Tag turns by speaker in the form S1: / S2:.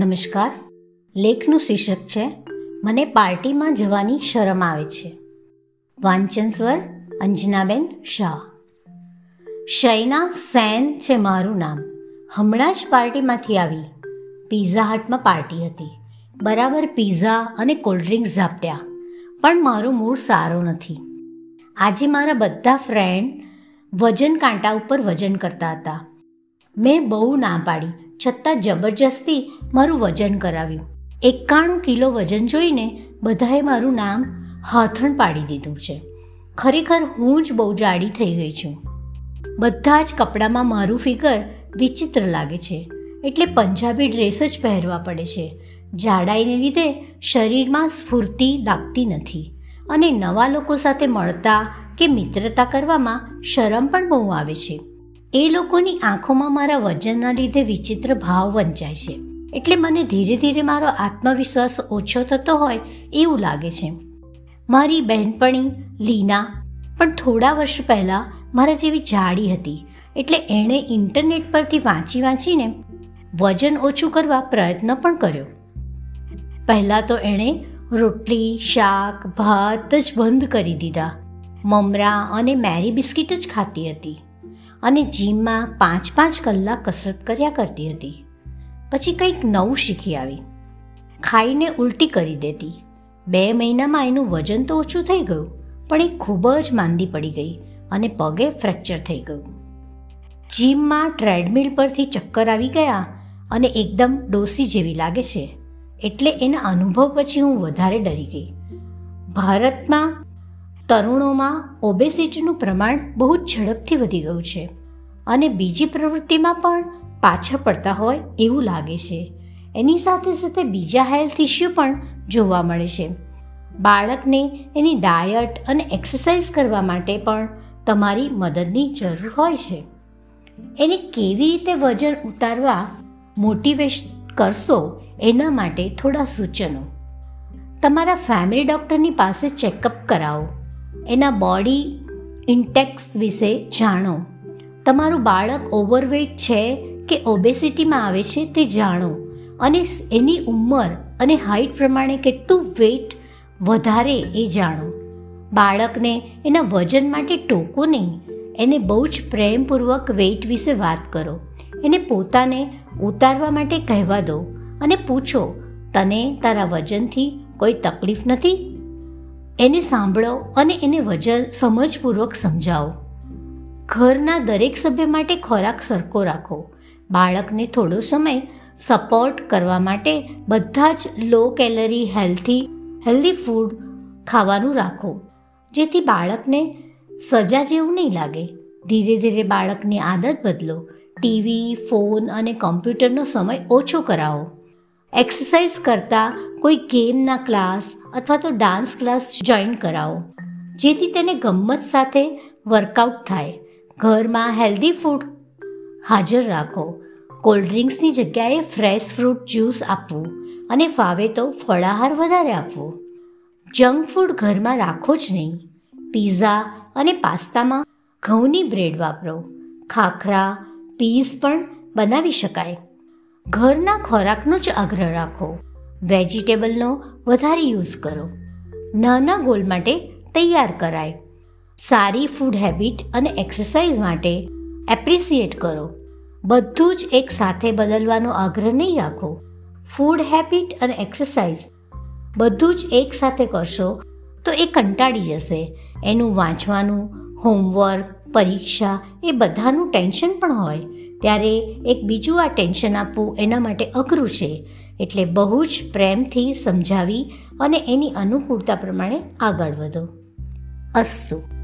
S1: નમસ્કાર. લેખનું શીર્ષક છે, મને પાર્ટીમાં જવાની શરમ આવે છે. વાંચન સ્વર, અંજનાબેન શાહ. શૈના સેન છે મારું નામ. હમણાં જ પાર્ટીમાંથી આવી. પિઝા હટમાં પાર્ટી હતી. બરાબર પીઝા અને કોલ્ડ ડ્રિંક્સ ઝાપટ્યા. પણ મારો મૂડ સારો નથી. આજે મારા બધા ફ્રેન્ડ વજન કાંટા ઉપર વજન કરતા હતા. મેં બહુ ના પાડી. છતાં જબરજસ્તી મારું વજન કરાવ્યું. એકાણું કિલો વજન જોઈને બધાએ મારું નામ હાથણ પાડી દીધું છે. ખરેખર હું જ બહુ જાડી થઈ ગઈ છું. બધા જ કપડામાં મારું ફિગર વિચિત્ર લાગે છે. એટલે પંજાબી ડ્રેસ જ પહેરવા પડે છે. જાડાઈને લીધે શરીરમાં સ્ફૂર્તિ લાગતી નથી. અને નવા લોકો સાથે મળતા કે મિત્રતા કરવામાં શરમ પણ બહુ આવે છે. એ લોકોની આંખોમાં મારા વજનના લીધે વિચિત્ર ભાવ વંચાય છે. એટલે મને ધીરે ધીરે મારો આત્મવિશ્વાસ ઓછો થતો હોય એવું લાગે છે. મારી બહેનપણી, લીના, પણ થોડા વર્ષ પહેલાં મારા જેવી જાડી હતી. એટલે એણે ઇન્ટરનેટ પરથી વાંચી વાંચીને વજન ઓછું કરવા પ્રયત્ન પણ કર્યો. પહેલાં તો એણે રોટલી, શાક, ભાત જ બંધ કરી દીધા. મમરા અને મેરી બિસ્કિટ જ ખાતી હતી. અને જીમમાં પાંચ પાંચ કલાક કસરત કર્યા કરતી હતી. પછી કંઈક નવું શીખી આવી. ખાઈને ઉલટી કરી દેતી. બે મહિનામાં એનું વજન તો ઓછું થઈ ગયું, પણ એ ખૂબ જ માંદી પડી ગઈ અને પગે ફ્રેક્ચર થઈ ગયું. જીમમાં ટ્રેડમિલ પરથી ચક્કર આવી ગયા અને એકદમ ડોસી જેવી લાગે છે. એટલે એના અનુભવ પછી હું વધારે ડરી ગઈ. ભારતમાં તરુણોમાં ઓબેસિટીનું પ્રમાણ બહુ જ ઝડપથી વધી ગયું છે અને બીજી પ્રવૃત્તિમાં પણ પાછા પડતા હોય એવું લાગે છે. એની સાથે સાથે બીજા હેલ્થ ઇસ્યુ પણ જોવા મળે છે. બાળકને એની ડાયટ અને એક્સરસાઇઝ કરવા માટે પણ તમારી મદદની જરૂર હોય છે. એને કેવી રીતે વજન ઉતારવા મોટિવેશ કરશો એના માટે થોડા સૂચનો. તમારા ફેમિલી ડૉક્ટરની પાસે ચેકઅપ કરાવો. એના બોડી ઇન્ટેક્સ વિશે જાણો. તમારું બાળક ઓવરવેટ છે કે ઓબેસિટીમાં આવે છે તે જાણો. અને એની ઉંમર અને હાઇટ પ્રમાણે કેટલું વેઇટ વધારે એ જાણો. બાળકને એના વજન માટે ટોકો નહીં. એને બહુ જ પ્રેમપૂર્વક વેઇટ વિશે વાત કરો. એને પોતાને ઉતારવા માટે કહેવા દો. અને પૂછો, તને તારા વજનથી કોઈ તકલીફ નથી? એને સાંભળો અને એને વજન સમજપૂર્વક સમજાવો. ઘરના દરેક સભ્ય માટે ખોરાક સરખો રાખો. બાળકને થોડો સમય સપોર્ટ કરવા માટે બધા જ low calorie healthy healthy food ખાવાનું રાખો. જેથી બાળકને સજા જેવું નહીં લાગે. ધીરે ધીરે બાળકની આદત બદલો. ટીવી ફોન અને કમ્પ્યુટરનો સમય ઓછો કરાવો. એક્સરસાઇઝ કરતાં કોઈ ગેમના ક્લાસ અથવા તો ડાન્સ ક્લાસ જોઈન કરાવો. જેથી તેને ગમત સાથે વર્કઆઉટ થાય. ઘરમાં હેલ્ધી ફૂડ હાજર રાખો. કોલ્ડ ડ્રિંક્સની જગ્યાએ ફ્રેશ ફ્રૂટ જ્યુસ આપવું અને ફાવે તો ફળાહાર વધારે આપવો. જંક ફૂડ ઘરમાં રાખો જ નહીં. પીઝા અને પાસ્તામાં ઘઉંની બ્રેડ વાપરો. ખાખરા પીઝ પણ બનાવી શકાય. ઘરના ખોરાકનો જ આગ્રહ રાખો. વેજીટેબલનો વધારે યુઝ કરો. નાના ગોલ માટે તૈયાર કરાય. સારી ફૂડ હેબિટ અને એક્સરસાઇઝ માટે એપ્રિસિએટ કરો. બધું જ એક સાથે બદલવાનો આગ્રહ નહીં રાખો. ફૂડ હેબિટ અને એક્સરસાઇઝ બધું જ એક સાથે કરશો તો એ કંટાળી જશે. એનું વાંચવાનું, હોમવર્ક, પરીક્ષા એ બધાનું ટેન્શન પણ હોય. ત્યારે એક બીજું આ ટેન્શન આપવું એના માટે અઘરું છે. એટલે બહુ જ પ્રેમથી સમજાવી અને એની અનુકૂળતા પ્રમાણે આગળ વધો. અસ્તુ.